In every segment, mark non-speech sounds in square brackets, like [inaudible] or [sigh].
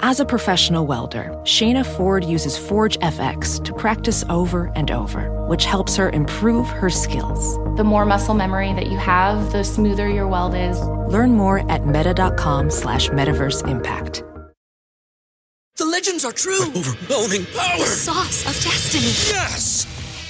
As a professional welder, Shayna Ford uses Forge FX to practice over and over, which helps her improve her skills. The more muscle memory that you have, the smoother your weld is. Learn more at meta.com slash metaverse impact. The legends are true. Overwhelming power! The sauce of destiny. Yes!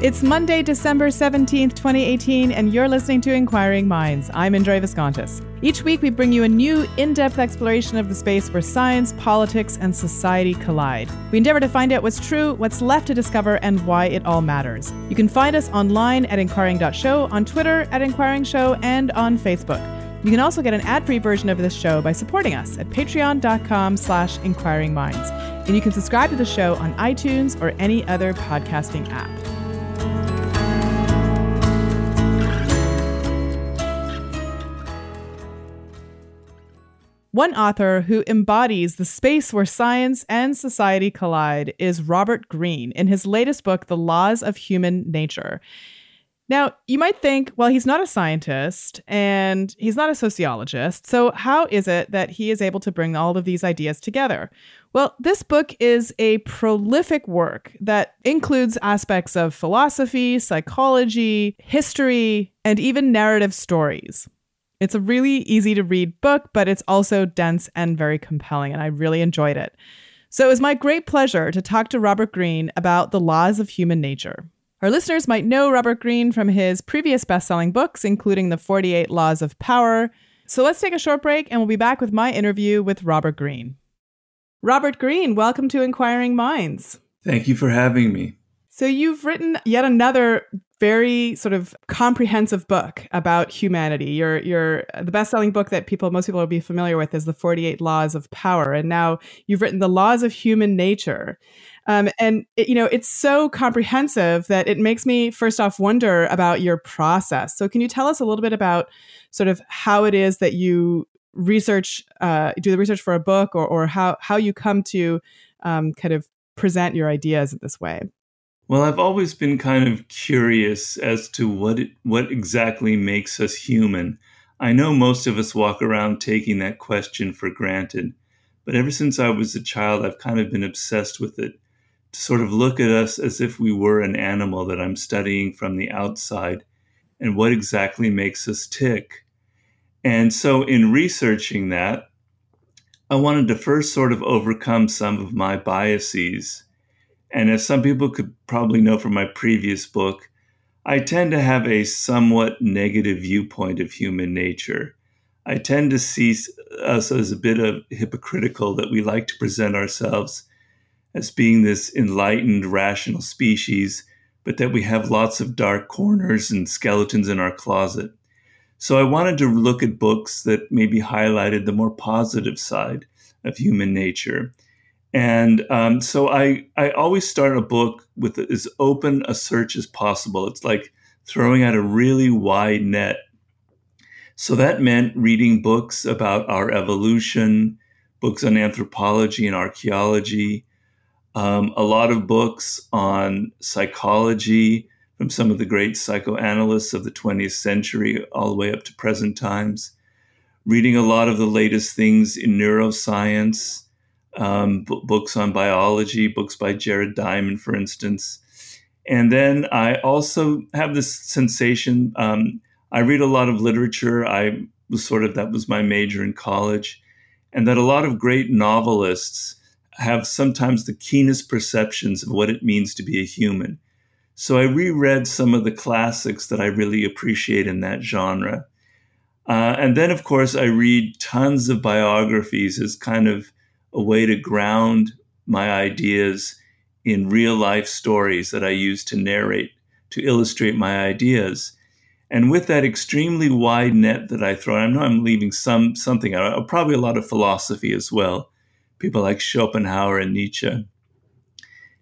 It's Monday, December 17th, 2018, and you're listening to Inquiring Minds. I'm Indre Viskontas. Each week, we bring you a new, in depth exploration of the space where science, politics, and society collide. We endeavor to find out what's true, what's left to discover, and why it all matters. You can find us online at inquiring.show, on Twitter at Inquiring Show, and on Facebook. You can also get an ad-free version of this show by supporting us at patreon.com slash inquiringminds. And you can subscribe to the show on iTunes or any other podcasting app. One author who embodies the space where science and society collide is Robert Greene in his latest book, The Laws of Human Nature. Now, you might think, well, he's not a scientist and he's not a sociologist. So, how is it that he is able to bring all of these ideas together? Well, this book is a prolific work that includes aspects of philosophy, psychology, history, and even narrative stories. It's a really easy to read book, but it's also dense and very compelling, and I really enjoyed it. So it was my great pleasure to talk to Robert Greene about the laws of human nature. Our listeners might know Robert Greene from his previous best selling books, including The 48 Laws of Power. So let's take a short break, and we'll be back with my interview with Robert Greene. Robert Greene, welcome to Inquiring Minds. Thank you for having me. So, you've written yet another very sort of comprehensive book about humanity. Your your the best-selling book that people most people will be familiar with is The 48 Laws of Power and now you've written The Laws of Human Nature. Um, and it, you know it's so comprehensive that it makes me first off wonder about your process. So can you tell us a little bit about sort of how it is that you research, uh, do the research for a book, or or how how you come to um, kind of present your ideas in this way? Well, I've always been kind of curious as to what it, what exactly makes us human. I know most of us walk around taking that question for granted, but ever since I was a child, I've kind of been obsessed with it. To sort of look at us as if we were an animal that I'm studying from the outside and what exactly makes us tick. And so, in researching that, I wanted to first sort of overcome some of my biases and as some people could probably know from my previous book, I tend to have a somewhat negative viewpoint of human nature. I tend to see us as a bit of hypocritical that we like to present ourselves as being this enlightened, rational species, but that we have lots of dark corners and skeletons in our closet. So I wanted to look at books that maybe highlighted the more positive side of human nature and um, so I, I always start a book with as open a search as possible. It's like throwing out a really wide net. So that meant reading books about our evolution, books on anthropology and archaeology, um, a lot of books on psychology from some of the great psychoanalysts of the 20th century all the way up to present times, reading a lot of the latest things in neuroscience um, b- books on biology, books by Jared Diamond, for instance. And then I also have this sensation. Um, I read a lot of literature. I was sort of that was my major in college, and that a lot of great novelists have sometimes the keenest perceptions of what it means to be a human. So I reread some of the classics that I really appreciate in that genre. Uh, and then, of course, I read tons of biographies as kind of a way to ground my ideas in real life stories that I use to narrate, to illustrate my ideas. And with that extremely wide net that I throw, I know I'm leaving some something out, probably a lot of philosophy as well, people like Schopenhauer and Nietzsche.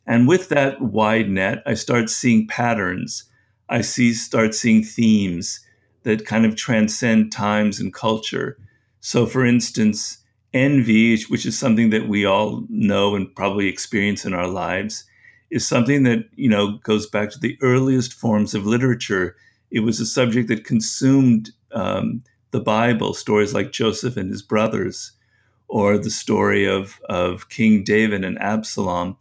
And with that wide net, I start seeing patterns. I see start seeing themes that kind of transcend times and culture. So, for instance, envy, which is something that we all know and probably experience in our lives, is something that you know goes back to the earliest forms of literature. It was a subject that consumed um, the Bible, stories like Joseph and his brothers, or the story of of King David and Absalom.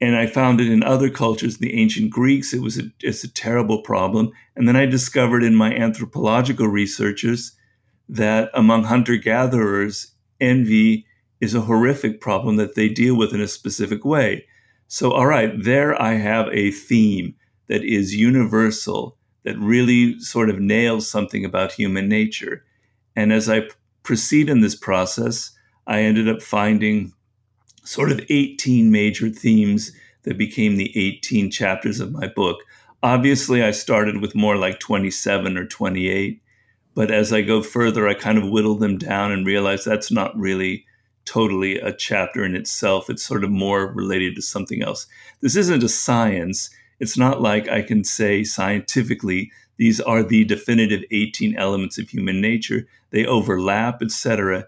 And I found it in other cultures, the ancient Greeks, it was a, it's a terrible problem. And then I discovered in my anthropological researches that among hunter gatherers, envy is a horrific problem that they deal with in a specific way. So, all right, there I have a theme that is universal, that really sort of nails something about human nature. And as I proceed in this process, I ended up finding sort of 18 major themes that became the 18 chapters of my book. Obviously, I started with more like 27 or 28, but as I go further, I kind of whittle them down and realize that's not really totally a chapter in itself. It's sort of more related to something else. This isn't a science. It's not like I can say scientifically these are the definitive 18 elements of human nature. They overlap, etc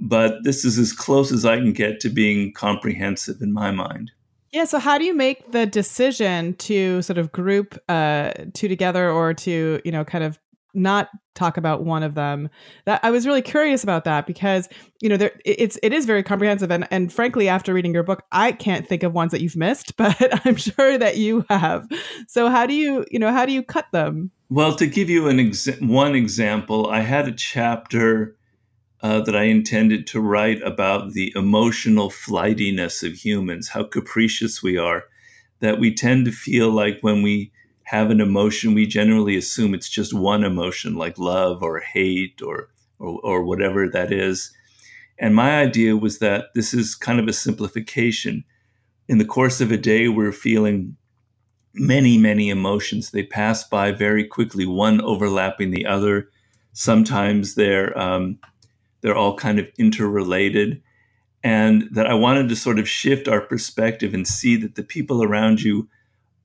but this is as close as I can get to being comprehensive in my mind. Yeah. So, how do you make the decision to sort of group uh, two together, or to you know, kind of not talk about one of them? That I was really curious about that because you know, there it's it is very comprehensive, and and frankly, after reading your book, I can't think of ones that you've missed, [laughs] but I'm sure that you have. So, how do you you know how do you cut them? Well, to give you an ex- one example, I had a chapter uh, that I intended to write about the emotional flightiness of humans, how capricious we are, that we tend to feel like when we have an emotion, we generally assume it's just one emotion, like love or hate or, or, or whatever that is. And my idea was that this is kind of a simplification. In the course of a day, we're feeling many, many emotions. They pass by very quickly, one overlapping the other. Sometimes they're um, they're all kind of interrelated. And that I wanted to sort of shift our perspective and see that the people around you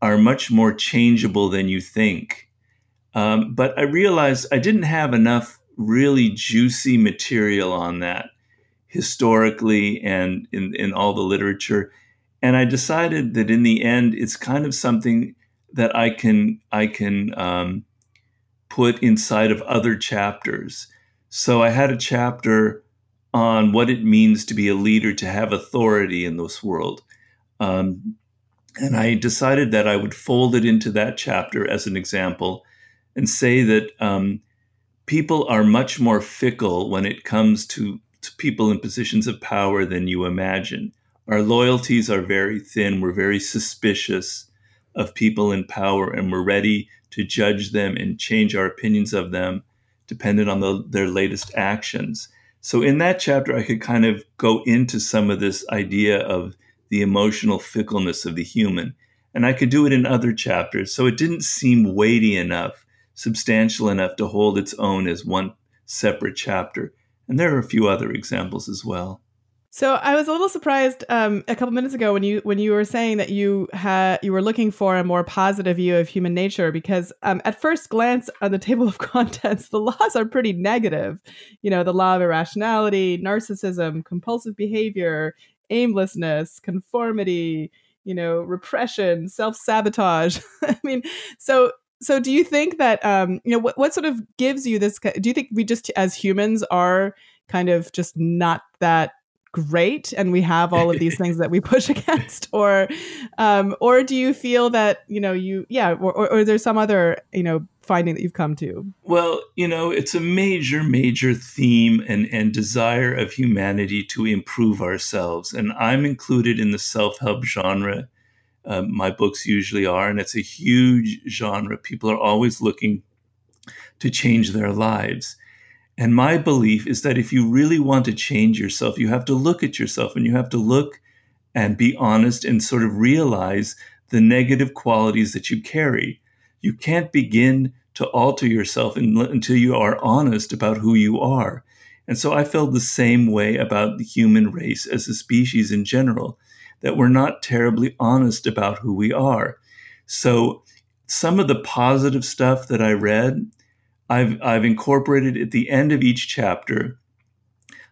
are much more changeable than you think. Um, but I realized I didn't have enough really juicy material on that historically and in, in all the literature. And I decided that in the end, it's kind of something that I can I can um, put inside of other chapters. So I had a chapter on what it means to be a leader, to have authority in this world. Um, and I decided that I would fold it into that chapter as an example and say that um, people are much more fickle when it comes to, to people in positions of power than you imagine. Our loyalties are very thin. We're very suspicious of people in power and we're ready to judge them and change our opinions of them dependent on the, their latest actions. So in that chapter, I could kind of go into some of this idea of the emotional fickleness of the human. And I could do it in other chapters. So it didn't seem weighty enough, substantial enough to hold its own as one separate chapter. And there are a few other examples as well. So I was a little surprised um, a couple minutes ago when you when you were saying that you had you were looking for a more positive view of human nature because um, at first glance on the [laughs] table of contents the laws are pretty negative. You know, the law of irrationality, narcissism, compulsive behavior, aimlessness, conformity, you know, repression, self sabotage. [laughs] I mean, so so do you think that um, you know what what sort of gives you this? Do you think we just as humans are kind of just not that great and we have all of these things that we push [laughs] against? Or um, or do you feel that you know you yeah or, or, or there's some other you know finding that you've come to? Well you know it's a major major theme and and desire of humanity to improve ourselves. And i'm included in the self-help genre uh, my books usually are and it's a huge genre. People are always looking to change their lives and my belief is that if you really want to change yourself, you have to look at yourself and you have to look and be honest and sort of realize the negative qualities that you carry. You can't begin to alter yourself until you are honest about who you are. And so I felt the same way about the human race as a species in general, that we're not terribly honest about who we are. So some of the positive stuff that I read, I've I've incorporated at the end of each chapter.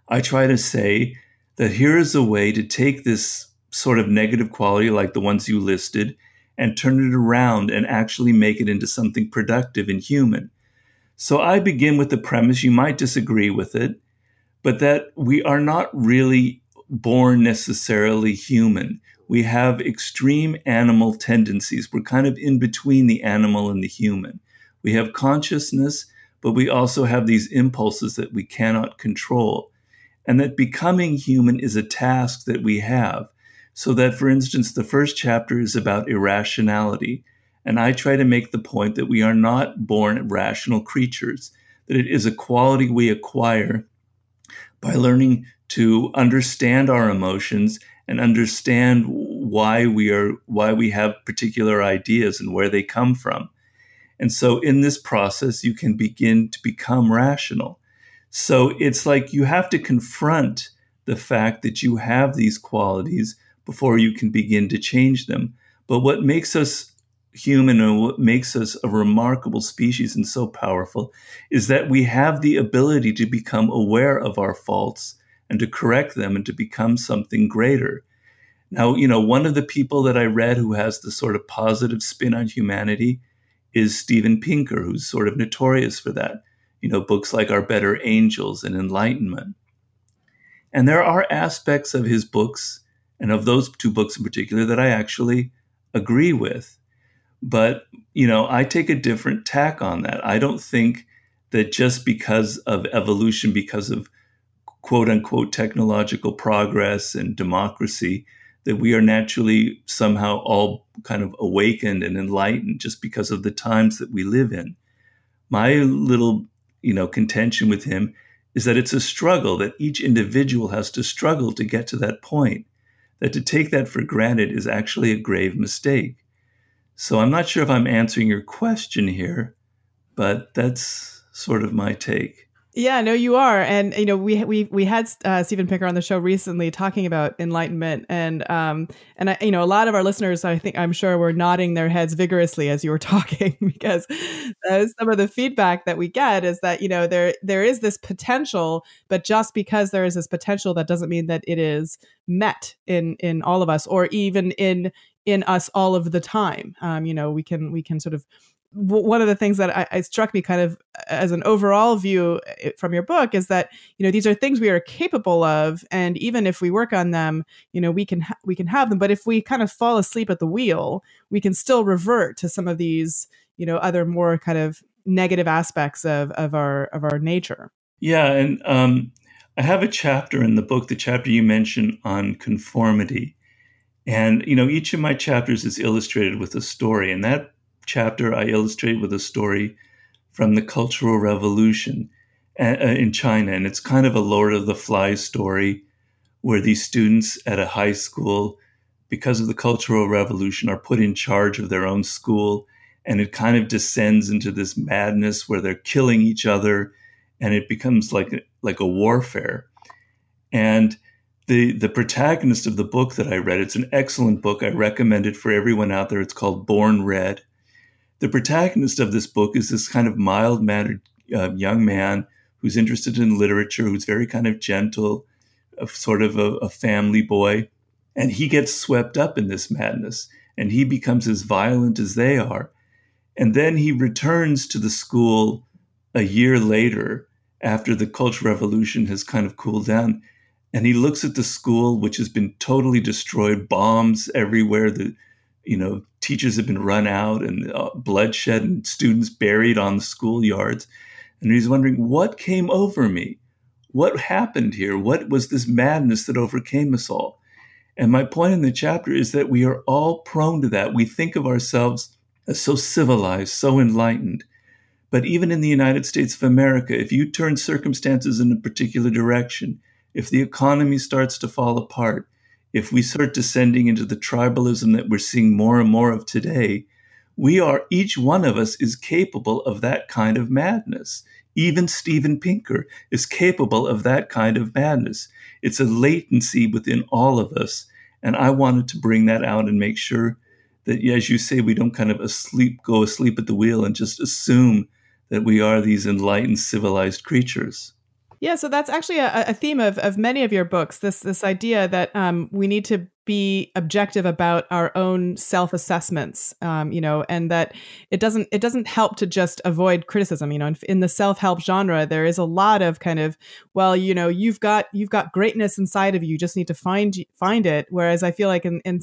I try to say that here is a way to take this sort of negative quality like the ones you listed and turn it around and actually make it into something productive and human. So I begin with the premise, you might disagree with it, but that we are not really born necessarily human. We have extreme animal tendencies. We're kind of in between the animal and the human. We have consciousness, but we also have these impulses that we cannot control. And that becoming human is a task that we have. So that, for instance, the first chapter is about irrationality. And I try to make the point that we are not born rational creatures, that it is a quality we acquire by learning to understand our emotions and understand why we are why we have particular ideas and where they come from. And so in this process you can begin to become rational. So it's like you have to confront the fact that you have these qualities before you can begin to change them. But what makes us human and what makes us a remarkable species and so powerful is that we have the ability to become aware of our faults and to correct them and to become something greater. Now, you know, one of the people that I read who has the sort of positive spin on humanity is Steven Pinker, who's sort of notorious for that. You know, books like Our Better Angels and Enlightenment. And there are aspects of his books and of those two books in particular that I actually agree with. But, you know, I take a different tack on that. I don't think that just because of evolution, because of quote unquote technological progress and democracy, that we are naturally somehow all kind of awakened and enlightened just because of the times that we live in. My little, you know, contention with him is that it's a struggle that each individual has to struggle to get to that point that to take that for granted is actually a grave mistake. So I'm not sure if I'm answering your question here, but that's sort of my take. Yeah, no, you are, and you know we we we had uh, Steven Pinker on the show recently talking about enlightenment, and um and I, you know a lot of our listeners, I think I'm sure, were nodding their heads vigorously as you were [laughs] talking because some of the feedback that we get is that you know there there is this potential, but just because there is this potential, that doesn't mean that it is met in in all of us or even in in us all of the time. Um, you know, we can we can sort of one of the things that I, I, struck me kind of as an overall view eh, from your book is that you know these are things we are capable of and even if we work on them you know we can ha- we can have them. But if we kind of fall asleep at the wheel we can still revert to some of these you know other more kind of negative aspects of of our of our nature. Yeah and um i have a chapter in the book the chapter you mentioned on conformity. And you know each of my chapters is illustrated with a story and that chapter, I illustrate with a story from the Cultural Revolution in China. And it's kind of a Lord of the Flies story where these students at a high school, because of the Cultural Revolution, are put in charge of their own school. And it kind of descends into this madness where they're killing each other and it becomes like, like a warfare. And the the protagonist of the book that I read, it's an excellent book. I recommend it for everyone out there. It's called Born Red the protagonist of this book is this kind of mild mannered uh, young man who's interested in literature, who's very kind of gentle, sort of a, a family boy. And he gets swept up in this madness and he becomes as violent as they are. And then he returns to the school a year later after the Cultural Revolution has kind of cooled down. And he looks at the school, which has been totally destroyed, bombs everywhere. The you know, teachers have been run out and uh, bloodshed and students buried on the schoolyards. And he's wondering, what came over me? What happened here? What was this madness that overcame us all? And my point in the chapter is that we are all prone to that. We think of ourselves as so civilized, so enlightened. But even in the United States of America, if you turn circumstances in a particular direction, if the economy starts to fall apart, if we start descending into the tribalism that we're seeing more and more of today, we are, each one of us is capable of that kind of madness. Even Steven Pinker is capable of that kind of madness. It's a latency within all of us. And I wanted to bring that out and make sure that, as you say, we don't kind of asleep, go asleep at the wheel and just assume that we are these enlightened, civilized creatures. Yeah, so that's actually a, a, theme of, of many of your books. This this idea that um, we need to be objective about our own self assessments, um, you know, and that it doesn't it doesn't help to just avoid criticism. You know, in, in the self help genre, there is a lot of kind of well, you know, you've got you've got greatness inside of you. You just need to find find it. Whereas I feel like in in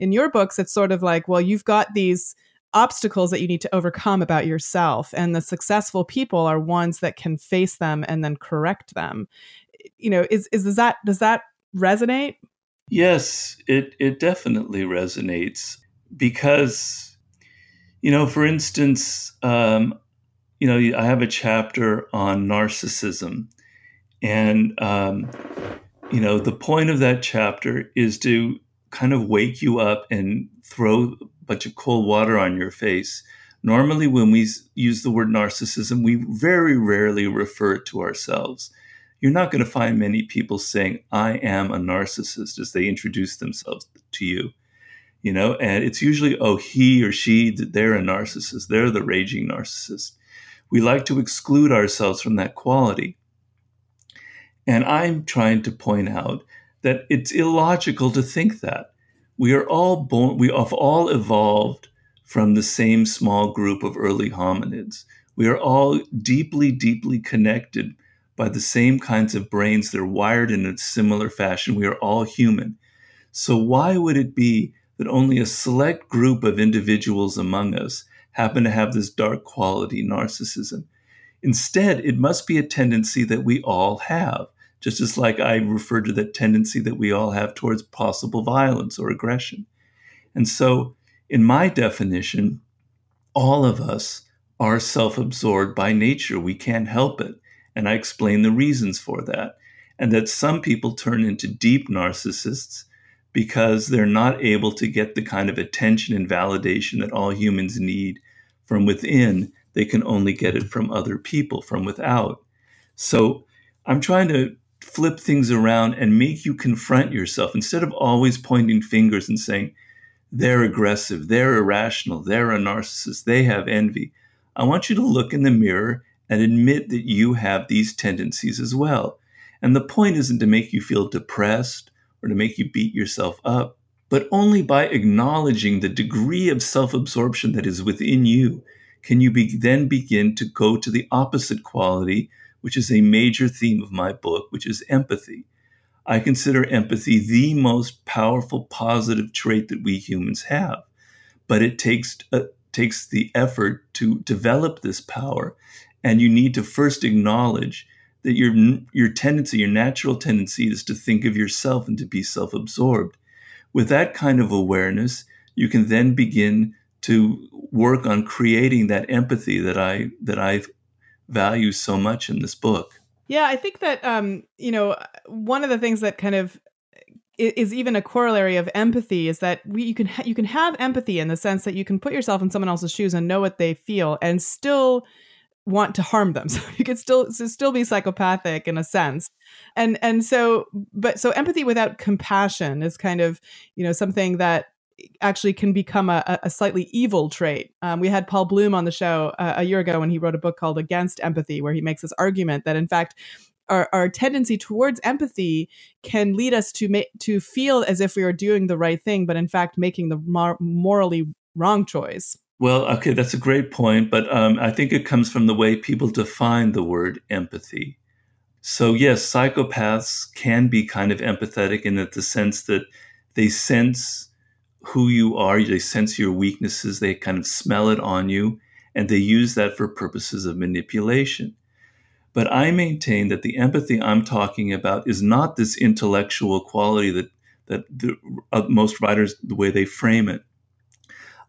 in your books, it's sort of like well, you've got these obstacles that you need to overcome about yourself. And the successful people are ones that can face them and then correct them. You know is is does that does that resonate? Yes it it definitely resonates because you know for instance um you know i have a chapter on narcissism and um you know the point of that chapter is to kind of wake you up and throw a bunch of cold water on your face. Normally, when we use the word narcissism, we very rarely refer to ourselves. You're not going to find many people saying, I am a narcissist as they introduce themselves to you. You know, and it's usually, oh, he or she, they're a narcissist. They're the raging narcissist. We like to exclude ourselves from that quality. And I'm trying to point out that it's illogical to think that we are all born, we have all evolved from the same small group of early hominids. We are all deeply, deeply connected by the same kinds of brains. They're wired in a similar fashion. We are all human. So, why would it be that only a select group of individuals among us happen to have this dark quality, narcissism? Instead, it must be a tendency that we all have just as like I referred to that tendency that we all have towards possible violence or aggression. And so, in my definition, all of us are self absorbed by nature. We can't help it. And I explain the reasons for that. And that some people turn into deep narcissists because they're not able to get the kind of attention and validation that all humans need from within. They can only get it from other people, from without. So I'm trying to flip things around and make you confront yourself instead of always pointing fingers and saying, they're aggressive, they're irrational, they're a narcissist, they have envy. I want you to look in the mirror and admit that you have these tendencies as well. And the point isn't to make you feel depressed or to make you beat yourself up, but only by acknowledging the degree of self absorption that is within you can you be, then begin to go to the opposite quality which is a major theme of my book, which is empathy. I consider empathy the most powerful positive trait that we humans have, but it takes uh, takes the effort to develop this power, and you need to first acknowledge that your your tendency, your natural tendency, is to think of yourself and to be self-absorbed. With that kind of awareness, you can then begin to work on creating that empathy that I that I've value so much in this book. Yeah, I think that um, you know, one of the things that kind of is even a corollary of empathy is that we you can ha- you can have empathy in the sense that you can put yourself in someone else's shoes and know what they feel and still want to harm them. [laughs] So you could still so still be psychopathic in a sense. And and so but so empathy without compassion is kind of, you know, something that actually can become a, a slightly evil trait. Um, we had Paul Bloom on the show uh, a year ago when he wrote a book called Against Empathy, where he makes this argument that, in fact, our, our tendency towards empathy can lead us to make to feel as if we are doing the right thing, but in fact making the mor- morally wrong choice. Well, okay, that's a great point, but um, I think it comes from the way people define the word empathy. So, yes, psychopaths can be kind of empathetic in that the sense that they sense who you are. They sense your weaknesses. They kind of smell it on you, and they use that for purposes of manipulation. But I maintain that the empathy I'm talking about is not this intellectual quality that that the, uh, most writers the way they frame it.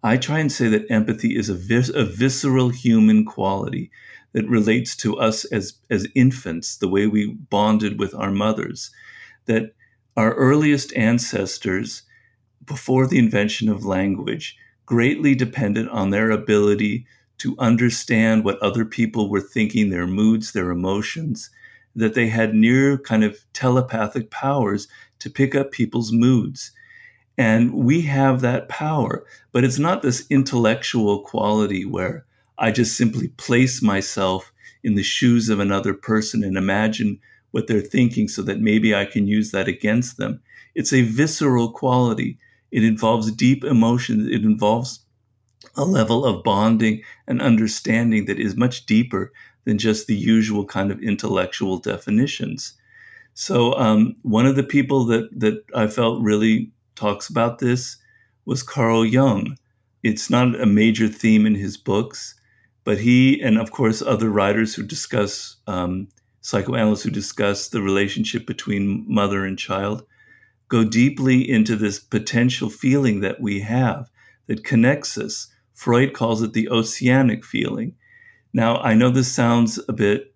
I try and say that empathy is a, vis- a visceral human quality that relates to us as as infants, the way we bonded with our mothers. That our earliest ancestors before the invention of language greatly depended on their ability to understand what other people were thinking, their moods, their emotions, that they had near kind of telepathic powers to pick up people's moods. And we have that power, but it's not this intellectual quality where I just simply place myself in the shoes of another person and imagine what they're thinking so that maybe I can use that against them. It's a visceral quality. It involves deep emotions. It involves a level of bonding and understanding that is much deeper than just the usual kind of intellectual definitions. So um, one of the people that that I felt really talks about this was Carl Jung. It's not a major theme in his books, but he and of course other writers who discuss um, psychoanalysts who discuss the relationship between mother and child go deeply into this potential feeling that we have that connects us. Freud calls it the oceanic feeling. Now, I know this sounds a bit,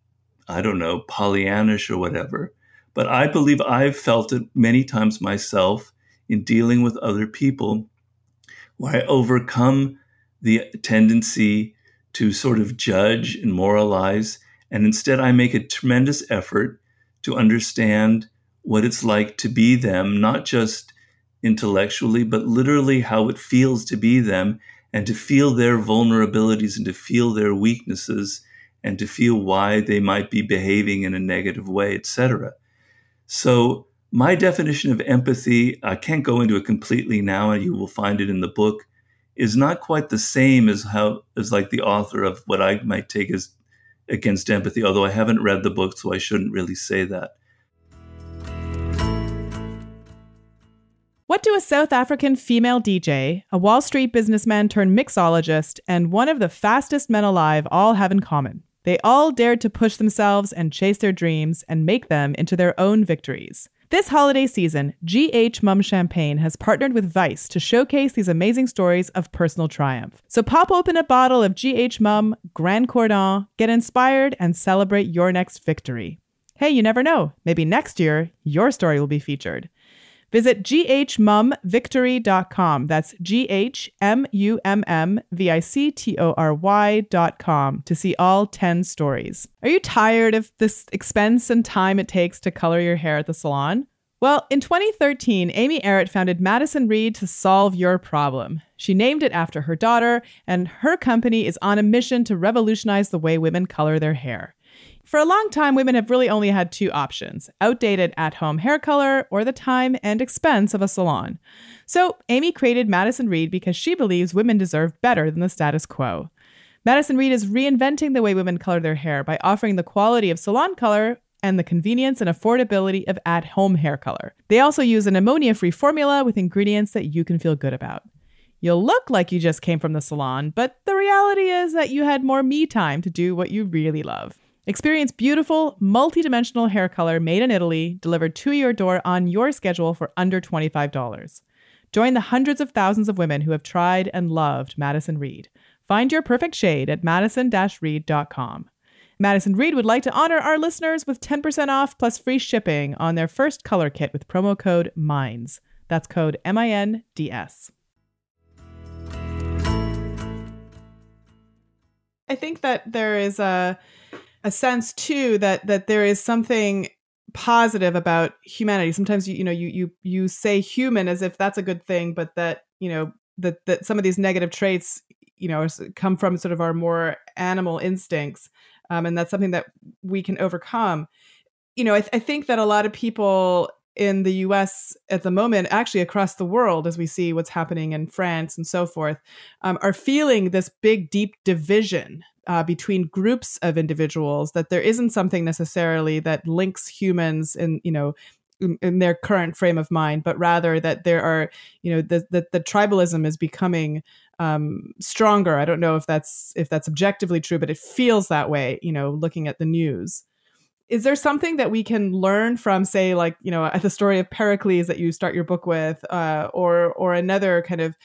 I don't know, Pollyannish or whatever, but I believe I've felt it many times myself in dealing with other people where I overcome the tendency to sort of judge and moralize. And instead, I make a tremendous effort to understand what it's like to be them, not just intellectually, but literally how it feels to be them and to feel their vulnerabilities and to feel their weaknesses and to feel why they might be behaving in a negative way, etc. So my definition of empathy, I can't go into it completely now, and you will find it in the book, is not quite the same as how as like the author of what I might take as against empathy, although I haven't read the book, so I shouldn't really say that. What do a South African female DJ, a Wall Street businessman turned mixologist, and one of the fastest men alive all have in common? They all dared to push themselves and chase their dreams and make them into their own victories. This holiday season, GH Mumm Champagne has partnered with Vice to showcase these amazing stories of personal triumph. So pop open a bottle of GH Mumm Grand Cordon, get inspired, and celebrate your next victory. Hey, you never know. Maybe next year, your story will be featured. Visit ghmummvictory.com. That's G H M U M M V I C T O R Y.com to see all 10 stories. Are you tired of this expense and time it takes to color your hair at the salon? Well, in 2013, Amy Errett founded Madison Reed to solve your problem. She named it after her daughter, and her company is on a mission to revolutionize the way women color their hair. For a long time, women have really only had two options outdated at home hair color or the time and expense of a salon. So, Amy created Madison Reed because she believes women deserve better than the status quo. Madison Reed is reinventing the way women color their hair by offering the quality of salon color and the convenience and affordability of at home hair color. They also use an ammonia free formula with ingredients that you can feel good about. You'll look like you just came from the salon, but the reality is that you had more me time to do what you really love. Experience beautiful, multi-dimensional hair color made in Italy, delivered to your door on your schedule for under $25. Join the hundreds of thousands of women who have tried and loved Madison Reed. Find your perfect shade at madison-reed.com. Madison Reed would like to honor our listeners with 10% off plus free shipping on their first color kit with promo code MINDS. That's code M I N D S. I think that there is a a sense too that that there is something positive about humanity. Sometimes you you know you you you say human as if that's a good thing, but that you know that that some of these negative traits you know come from sort of our more animal instincts, um, and that's something that we can overcome. You know, I, th- I think that a lot of people in the US at the moment, actually across the world, as we see what's happening in France and so forth, um, are feeling this big, deep division uh, between groups of individuals that there isn't something necessarily that links humans in you know in, in their current frame of mind but rather that there are you know the the, the tribalism is becoming um, stronger. I don't know if that's if that's objectively true but it feels that way you know looking at the news. Is there something that we can learn from say like you know the story of pericles that you start your book with uh, or or another kind of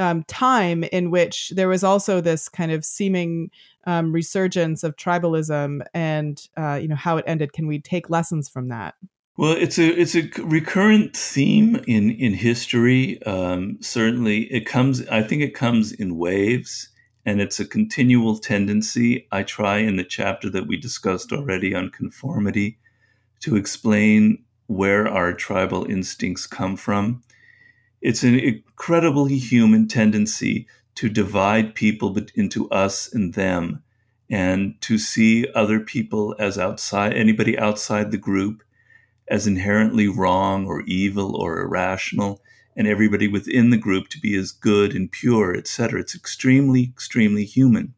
um, time in which there was also this kind of seeming um, resurgence of tribalism and uh, you know how it ended. Can we take lessons from that? Well, it's a it's a recurrent theme in in history. Um, certainly, it comes. I think it comes in waves, and it's a continual tendency. I try in the chapter that we discussed already on conformity to explain where our tribal instincts come from. It's an incredibly human tendency to divide people into us and them and to see other people as outside, anybody outside the group as inherently wrong or evil or irrational, and everybody within the group to be as good and pure, etc. It's extremely, extremely human.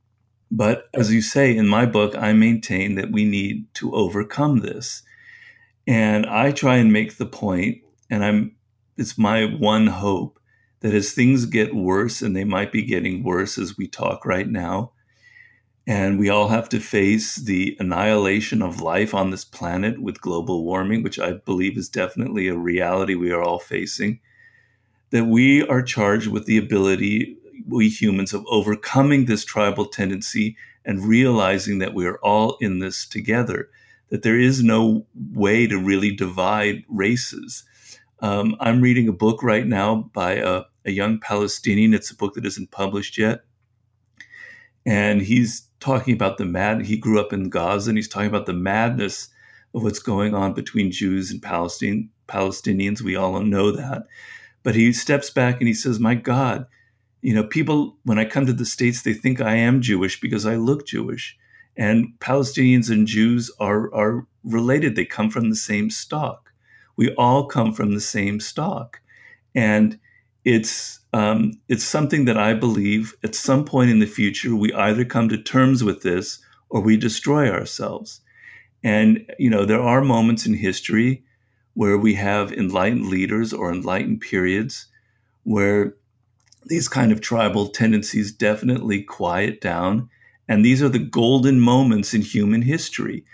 But as you say in my book, I maintain that we need to overcome this. And I try and make the point, and I'm it's my one hope that as things get worse, and they might be getting worse as we talk right now, and we all have to face the annihilation of life on this planet with global warming, which I believe is definitely a reality we are all facing. That we are charged with the ability, we humans, of overcoming this tribal tendency and realizing that we are all in this together, that there is no way to really divide races. Um, I'm reading a book right now by a, a young Palestinian. It's a book that isn't published yet. And he's talking about the mad. He grew up in Gaza, and he's talking about the madness of what's going on between Jews and Palestine, Palestinians. We all know that, but he steps back and he says, "My God, you know, people when I come to the states, they think I am Jewish because I look Jewish, and Palestinians and Jews are are related. They come from the same stock. We all come from the same stock, and." it's um, it's something that I believe at some point in the future we either come to terms with this or we destroy ourselves. And you know there are moments in history where we have enlightened leaders or enlightened periods where these kind of tribal tendencies definitely quiet down. And these are the golden moments in human history.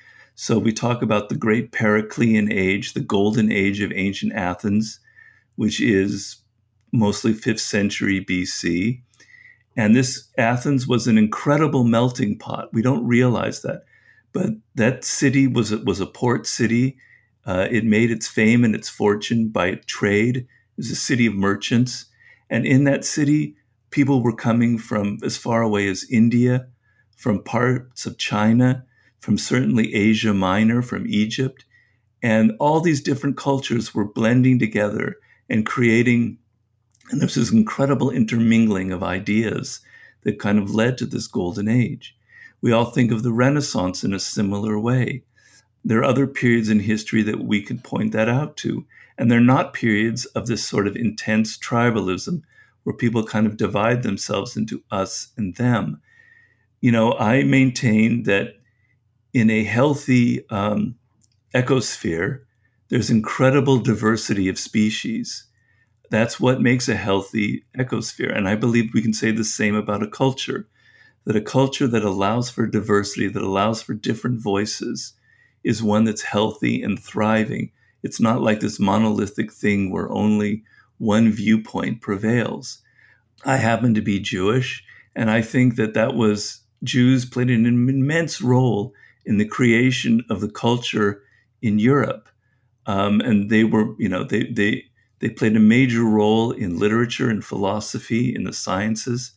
So we talk about the great Periclean age, the golden age of ancient Athens, which is mostly 5th century BC. And this Athens was an incredible melting pot. We don't realize that. But that city was, was a port city. Uh, it made its fame and its fortune by trade. It was a city of merchants. And in that city, people were coming from as far away as India, from parts of China, from certainly Asia Minor, from Egypt. And all these different cultures were blending together and creating and there's this incredible intermingling of ideas that kind of led to this golden age. We all think of the Renaissance in a similar way. There are other periods in history that we could point that out to. And they're not periods of this sort of intense tribalism where people kind of divide themselves into us and them. You know, I maintain that in a healthy um, ecosphere, there's incredible diversity of species. That's what makes a healthy ecosphere. And I believe we can say the same about a culture that a culture that allows for diversity, that allows for different voices, is one that's healthy and thriving. It's not like this monolithic thing where only one viewpoint prevails. I happen to be Jewish, and I think that that was Jews played an immense role in the creation of the culture in Europe. Um, and they were, you know, they they they played a major role in literature and philosophy, in the sciences.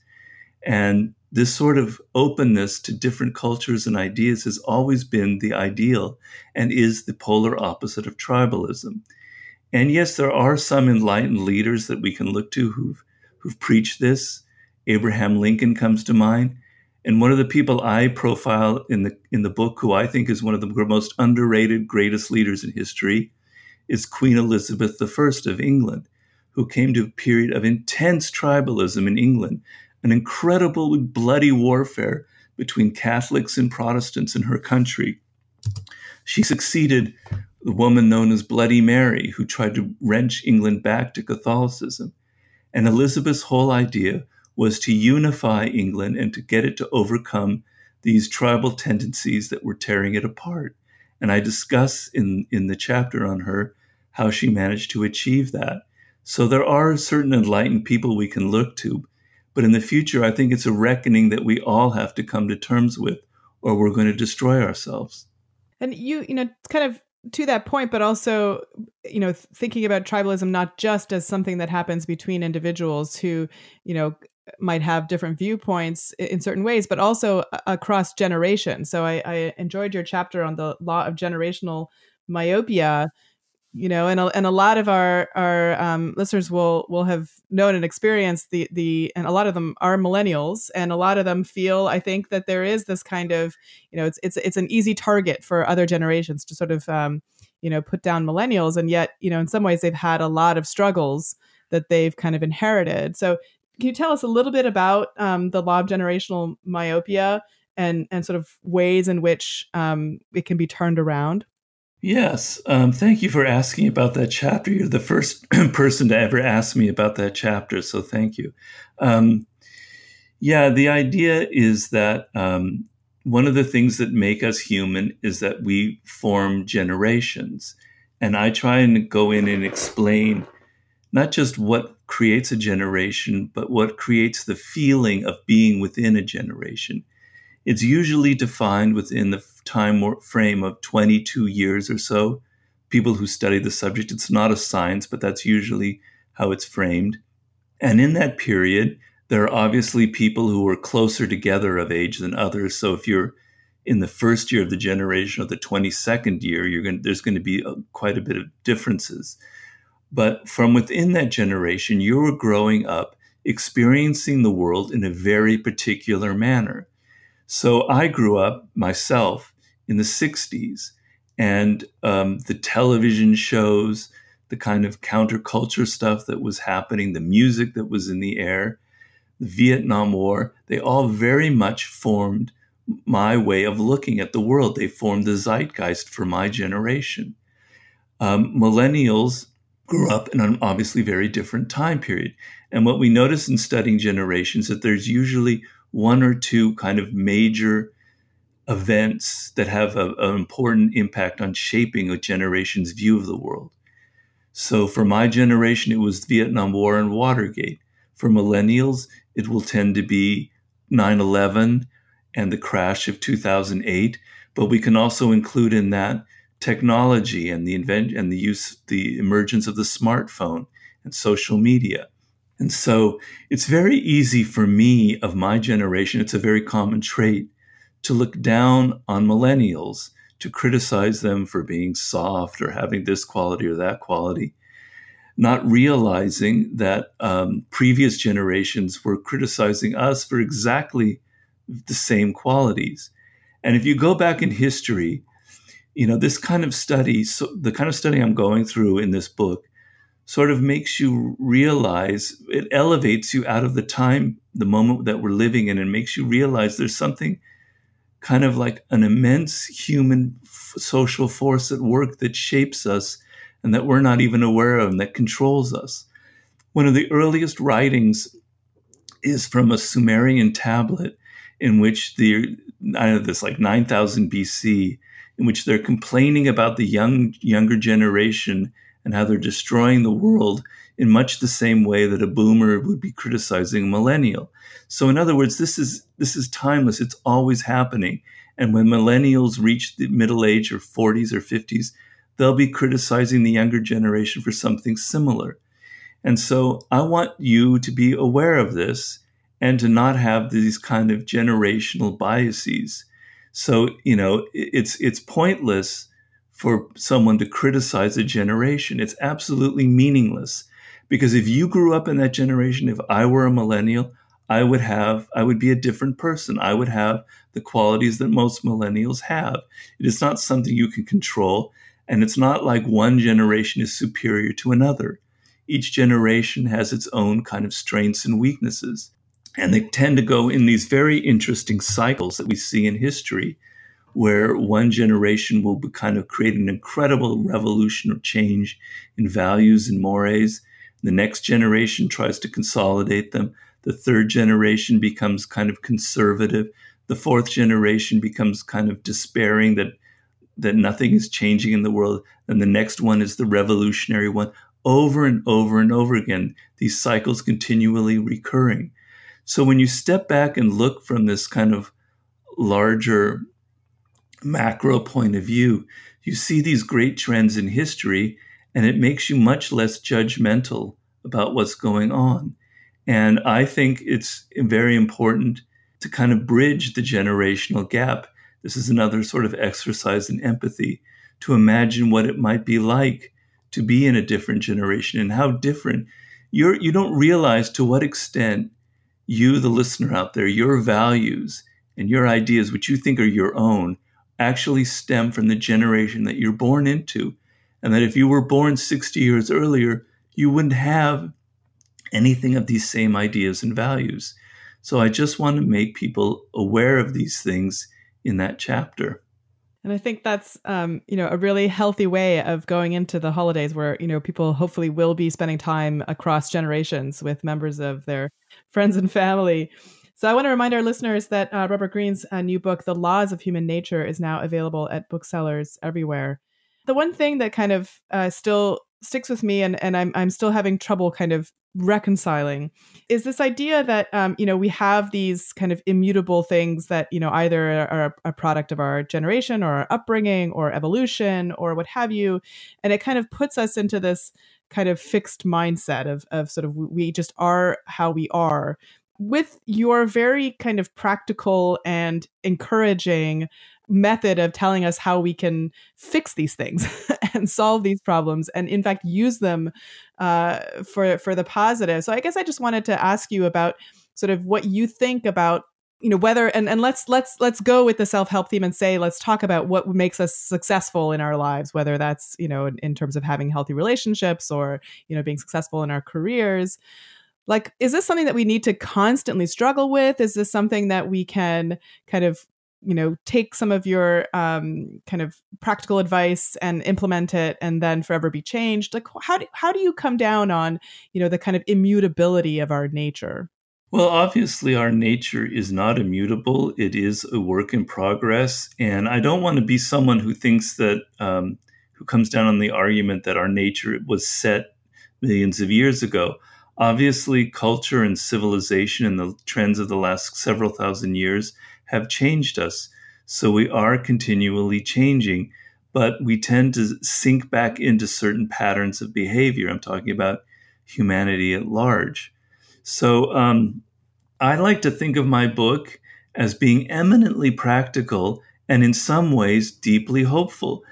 And this sort of openness to different cultures and ideas has always been the ideal and is the polar opposite of tribalism. And yes, there are some enlightened leaders that we can look to who've, who've preached this. Abraham Lincoln comes to mind. And one of the people I profile in the in the book, who I think is one of the most underrated, greatest leaders in history, is Queen Elizabeth I of England, who came to a period of intense tribalism in England, an incredible bloody warfare between Catholics and Protestants in her country. She succeeded the woman known as Bloody Mary, who tried to wrench England back to Catholicism. And Elizabeth's whole idea was to unify England and to get it to overcome these tribal tendencies that were tearing it apart. And I discuss in, in the chapter on her how she managed to achieve that. So there are certain enlightened people we can look to. But in the future, I think it's a reckoning that we all have to come to terms with, or we're going to destroy ourselves. And you, you know, kind of to that point, but also, you know, thinking about tribalism not just as something that happens between individuals who, you know, might have different viewpoints in certain ways, but also across generations. So I, I enjoyed your chapter on the law of generational myopia you know, and a, and a lot of our our um, listeners will will have known and experienced the the and a lot of them are millennials, and a lot of them feel I think that there is this kind of you know it's it's it's an easy target for other generations to sort of um, you know put down millennials, and yet you know in some ways they've had a lot of struggles that they've kind of inherited. So can you tell us a little bit about um, the law of generational myopia and and sort of ways in which um, it can be turned around? Yes. Um, thank you for asking about that chapter. You're the first [clears throat] person to ever ask me about that chapter, so thank you. Um, yeah, the idea is that um, one of the things that make us human is that we form generations. And I try and go in and explain not just what creates a generation, but what creates the feeling of being within a generation. It's usually defined within the time frame of 22 years or so. People who study the subject, it's not a science, but that's usually how it's framed. And in that period, there are obviously people who are closer together of age than others. So if you're in the first year of the generation or the 22nd year, you're going there's going to be a, uh, quite a bit of differences. But from within that generation, you were growing up experiencing the world in a very particular manner. So I grew up myself in the 60s, and um, the television shows, the kind of counterculture stuff that was happening, the music that was in the air, the Vietnam War, they all very much formed my way of looking at the world. They formed the zeitgeist for my generation. Um, millennials grew up in an obviously very different time period. And what we notice in studying generations is that there's usually one or two kind of major events that have a, an important impact on shaping a generation's view of the world. So for my generation, it was Vietnam War and Watergate. For millennials, it will tend to be 9 11 and the crash of 2008. But we can also include in that technology and the invent and the use, the emergence of the smartphone and social media. And so it's very easy for me of my generation, it's a very common trait to look down on millennials, to criticize them for being soft or having this quality or that quality, not realizing that um, previous generations were criticizing us for exactly the same qualities. And if you go back in history, you know, this kind of study, so the kind of study I'm going through in this book, sort of makes you realize it elevates you out of the time, the moment that we're living in, and makes you realize there's something kind of like an immense human f- social force at work that shapes us and that we're not even aware of and that controls us. One of the earliest writings is from a Sumerian tablet in which the I know this like 9000 BC in which they're complaining about the young younger generation and how they're destroying the world in much the same way that a boomer would be criticizing a millennial. So in other words, this is this is timeless. It's always happening. And when millennials reach the middle age or 40s or 50s, they'll be criticizing the younger generation for something similar. And so I want you to be aware of this and to not have these kind of generational biases. So, you know, it's it's pointless for someone to criticize a generation. It's absolutely meaningless because if you grew up in that generation, if I were a millennial, I would have, I would be a different person. I would have the qualities that most millennials have. It is not something you can control. And it's not like one generation is superior to another. Each generation has its own kind of strengths and weaknesses. And they tend to go in these very interesting cycles that we see in history where one generation will kind of create an incredible revolution or change in values and mores. The next generation tries to consolidate them. The third generation becomes kind of conservative. The fourth generation becomes kind of despairing that that nothing is changing in the world. And the next one is the revolutionary one. Over and over and over again, these cycles continually recurring. So when you step back and look from this kind of larger macro point of view, you see these great trends in history and it makes you much less judgmental about what's going on. And I think it's very important to kind of bridge the generational gap. This is another sort of exercise in empathy to imagine what it might be like to be in a different generation and how different you're you don't realize to what extent you the listener out there your values and your ideas which you think are your own actually stem from the generation that you're born into. And that if you were born 60 years earlier you wouldn't have anything of these same ideas and values. So i just want to make people aware of these things in that chapter and I think that's, um, you know, a really healthy way of going into the holidays where, you know, people hopefully will be spending time across generations with members of their friends and family. So I want to remind our listeners that uh, Robert Greene's uh, new book, The Laws of Human Nature, is now available at booksellers everywhere. The one thing that kind of uh, still sticks with me and, and I'm, I'm still having trouble kind of reconciling is this idea that um, you know we have these kind of immutable things that you know either are a product of our generation or our upbringing or evolution or what have you. And it kind of puts us into this kind of fixed mindset of, of sort of we just are how we are with your very kind of practical and encouraging method of telling us how we can fix these things [laughs] and solve these problems and in fact use them uh, for for the positive. So i guess i just wanted to ask you about sort of what you think about you know whether and, and let's let's let's go with the self-help theme and say let's talk about what makes us successful in our lives whether that's you know in, in terms of having healthy relationships or you know being successful in our careers like is this something that we need to constantly struggle with? Is this something that we can kind of you know take some of your um, kind of practical advice and implement it and then forever be changed? Like how do, how do you come down on you know the kind of immutability of our nature? Well obviously our nature is not immutable. It is a work in progress and i don't want to be someone who thinks that um, who comes down on the argument that our nature was set millions of years ago obviously culture and civilization and the trends of the last several thousand years have changed us. So we are continually changing, but we tend to sink back into certain patterns of behavior. I'm talking about humanity at large. So um, I like to think of my book as being eminently practical and in some ways deeply hopeful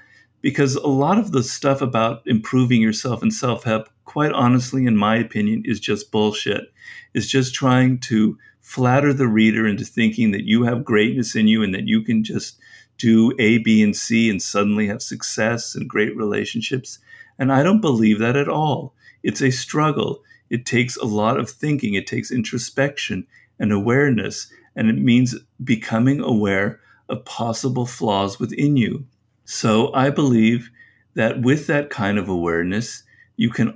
because a lot of the stuff about improving yourself and self help, quite honestly, in my opinion, is just bullshit. Is just trying to flatter the reader into thinking that you have greatness in you and that you can just do A, B, and C and suddenly have success and great relationships. And I don't believe that at all. It's a struggle. It takes a lot of thinking, it takes introspection and awareness, and it means becoming aware of possible flaws within you. So I believe that with that kind of awareness, you can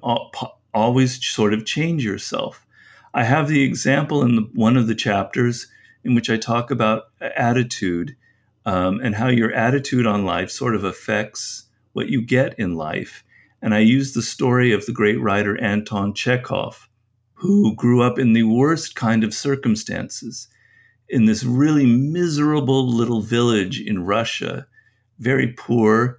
always sort of change yourself. I have the example in the, one of the chapters in which I talk about attitude um, and how your attitude on life sort of affects what you get in life. And I use the story of the great writer Anton Chekhov, who grew up in the worst kind of circumstances in this really miserable little village in Russia, very poor.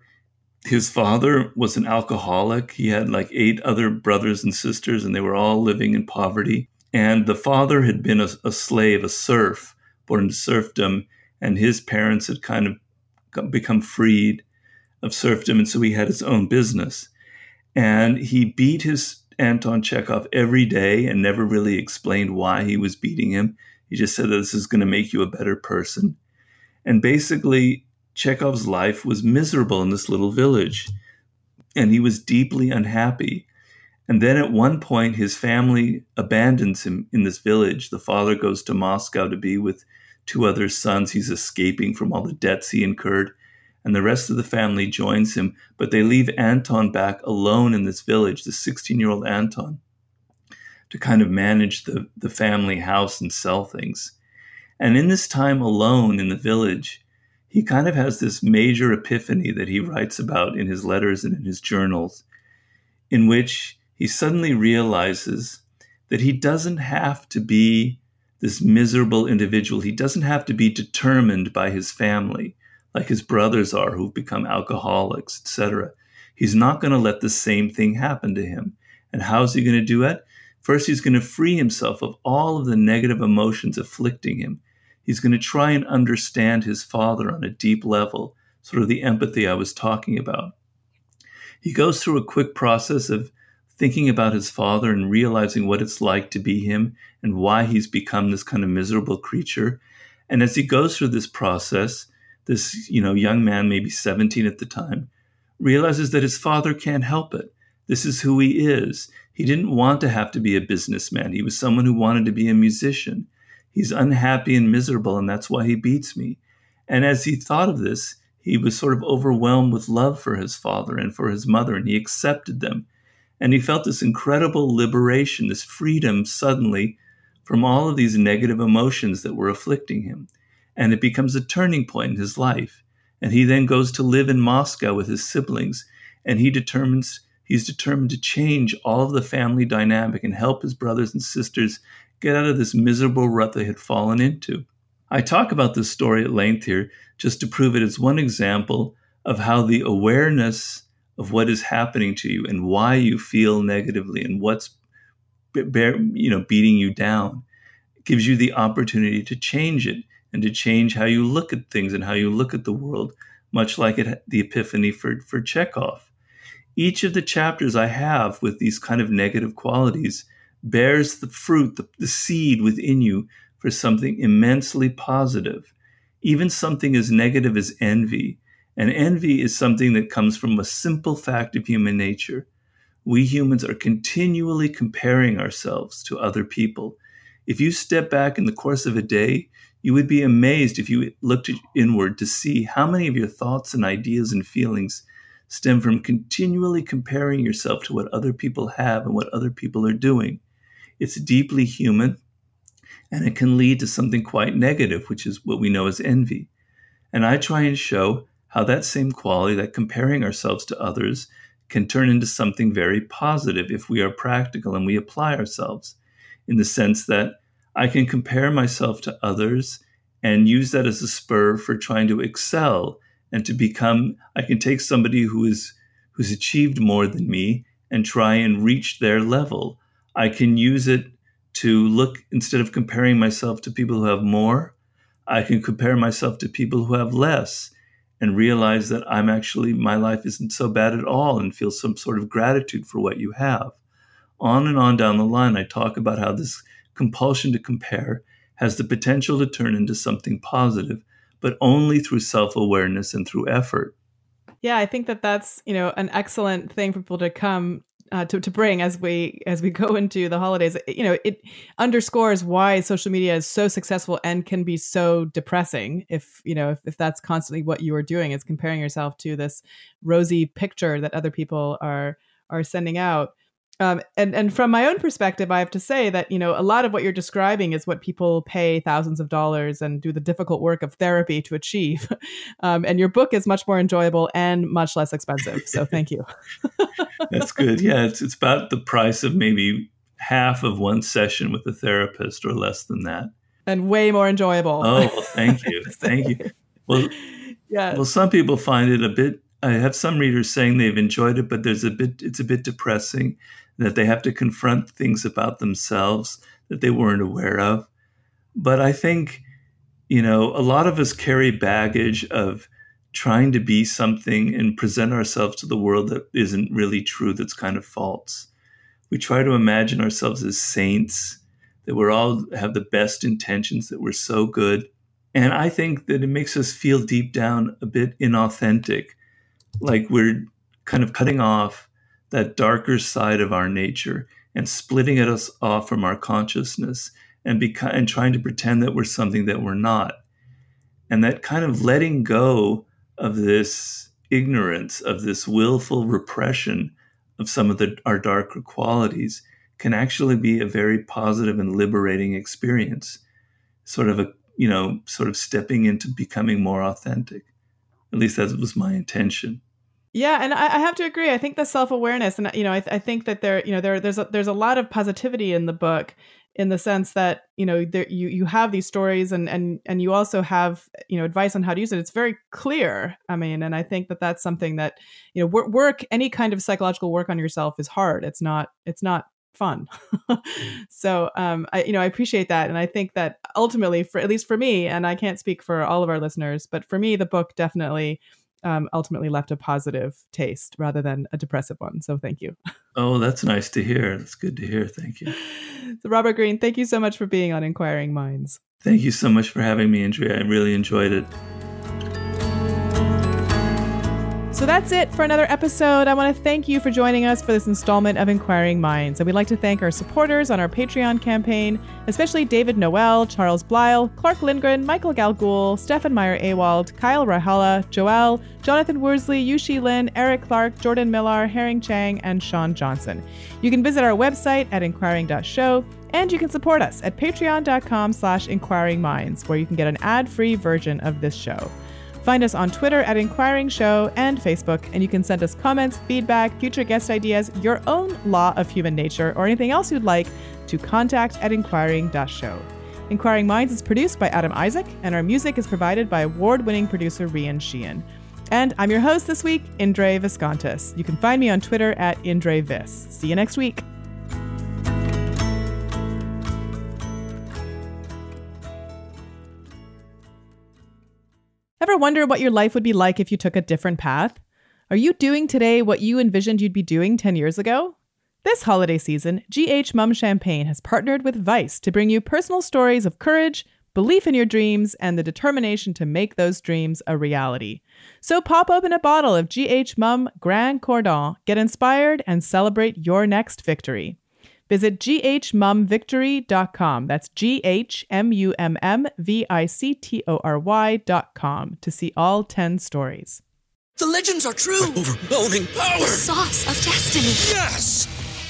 His father was an alcoholic. He had like eight other brothers and sisters, and they were all living in poverty. And the father had been a, a slave, a serf, born into serfdom, and his parents had kind of become freed of serfdom, and so he had his own business. And he beat his Anton Chekhov every day and never really explained why he was beating him. He just said that this is going to make you a better person. And basically, Chekhov's life was miserable in this little village, and he was deeply unhappy. And then at one point, his family abandons him in this village. The father goes to Moscow to be with two other sons. He's escaping from all the debts he incurred. And the rest of the family joins him, but they leave Anton back alone in this village, the 16 year old Anton, to kind of manage the, the family house and sell things. And in this time alone in the village, he kind of has this major epiphany that he writes about in his letters and in his journals, in which he suddenly realizes that he doesn't have to be this miserable individual. He doesn't have to be determined by his family like his brothers are who've become alcoholics, etc. He's not going to let the same thing happen to him. And how's he going to do it? First, he's going to free himself of all of the negative emotions afflicting him. He's going to try and understand his father on a deep level, sort of the empathy I was talking about. He goes through a quick process of thinking about his father and realizing what it's like to be him and why he's become this kind of miserable creature. And as he goes through this process, this you know young man, maybe 17 at the time, realizes that his father can't help it. This is who he is. He didn't want to have to be a businessman. He was someone who wanted to be a musician. He's unhappy and miserable, and that's why he beats me. And as he thought of this, he was sort of overwhelmed with love for his father and for his mother, and he accepted them. And he felt this incredible liberation, this freedom suddenly from all of these negative emotions that were afflicting him. And it becomes a turning point in his life. And he then goes to live in Moscow with his siblings, and he determines he's determined to change all of the family dynamic and help his brothers and sisters get out of this miserable rut they had fallen into. I talk about this story at length here just to prove it is one example of how the awareness of what is happening to you and why you feel negatively and what's you know beating you down gives you the opportunity to change it and to change how you look at things and how you look at the world much like it, the epiphany for, for chekhov each of the chapters i have with these kind of negative qualities bears the fruit, the, the seed within you for something immensely positive, even something as negative as envy. And envy is something that comes from a simple fact of human nature. We humans are continually comparing ourselves to other people. If you step back in the course of a day, you would be amazed if you looked inward to see how many of your thoughts and ideas and feelings stem from continually comparing yourself to what other people have and what other people are doing. It's deeply human and it can lead to something quite negative, which is what we know as envy. And I try and show how that same quality, that comparing ourselves to others, can turn into something very positive if we are practical and we apply ourselves, in the sense that I can compare myself to others and use that as a spur for trying to excel and to become I can take somebody who is who's achieved more than me and try and reach their level I can use it to look instead of comparing myself to people who have more, I can compare myself to people who have less and realize that I'm actually, my life isn't so bad at all and feel some sort of gratitude for what you have. On and on down the line, I talk about how this compulsion to compare has the potential to turn into something positive, but only through self awareness and through effort. Yeah, I think that that's you know an excellent thing for people to come uh, to, to bring as we as we go into the holidays. You know it underscores why social media is so successful and can be so depressing if you know if, if that's constantly what you are doing. Is comparing yourself to this rosy picture that other people are are sending out um, and and from my own perspective, I have to say that you know a lot of what you're describing is what people pay thousands of dollars and do the difficult work of therapy to achieve. [laughs] Um, and your book is much more enjoyable and much less expensive. So [laughs] thank you. [laughs] That's good. Yeah, it's it's about the price of maybe half of one session with a therapist or less than that. And way more enjoyable. Oh, well, thank you, thank you. Well, yeah. Well, some people find it a bit I have some readers saying they've enjoyed it, but there's a bit it's a bit depressing that they have to confront things about themselves that they weren't aware of. But I think, you know, a lot of us carry baggage of trying to be something and present ourselves to the world that isn't really true, that's kind of false. We try to imagine ourselves as saints, that we're all have the best intentions, that we're so good. And I think that it makes us feel deep down a bit inauthentic, like we're kind of cutting off that darker side of our nature and splitting us off from our consciousness and, beca- and trying to pretend that we're something that we're not. And that kind of letting go of this ignorance, of this willful repression of some of the, our darker qualities can actually be a very positive and liberating experience. Sort of a, you know, sort of stepping into becoming more authentic. At least that was my intention. Yeah, and I, I, have to agree. I think the self awareness, and you know, I, I, think that there, you know, there there's a, there's a lot of positivity in the book, in the sense that you know, there, you you have these stories, and and and you also have you know advice on how to use it. It's very clear. I mean, and I think that that's something that you know, work, work any kind of psychological work on yourself is hard. It's not it's not fun. [laughs] so um, I you know I appreciate that, and I think that ultimately, for at least for me, and I can't speak for all of our listeners, but for me, the book definitely um, ultimately left a positive taste rather than a depressive one. So thank you. [laughs] Oh, that's nice to hear. That's good to hear. Thank you. [laughs] So, Robert Greene, thank you so much for being on Inquiring Minds. Thank you so much for having me, Andrea. I really enjoyed it. So that's it for another episode. I want to thank you for joining us for this installment of Inquiring Minds. And we'd like to thank our supporters on our Patreon campaign, especially David Noel, Charles Blyle, Clark Lindgren, Michael Galgul, Stefan Meyer Awald, Kyle Rahala, Joel, Jonathan Worsley, Yushi Lin, Eric Clark, Jordan Millar, Herring Chang, and Sean Johnson. You can visit our website at inquiring.show and you can support us at patreon.com slash inquiringminds, where you can get an ad-free version of this show. Find us on Twitter at Inquiring Show and Facebook, and you can send us comments, feedback, future guest ideas, your own law of human nature, or anything else you'd like to contact at inquiring.show. Inquiring Minds is produced by Adam Isaac, and our music is provided by award winning producer Rian Sheehan. And I'm your host this week, Indre Viskontas. You can find me on Twitter at IndreVis. See you next week. Ever wonder what your life would be like if you took a different path? Are you doing today what you envisioned you'd be doing 10 years ago? This holiday season, GH Mumm Champagne has partnered with Vice to bring you personal stories of courage, belief in your dreams, and the determination to make those dreams a reality. So pop open a bottle of GH Mumm Grand Cordon, get inspired, and celebrate your next victory. Visit ghmummvictory.com. That's G H M U M M V I C T O R Y.com to see all 10 stories. The legends are true. Overwhelming power! The sauce of destiny. Yes!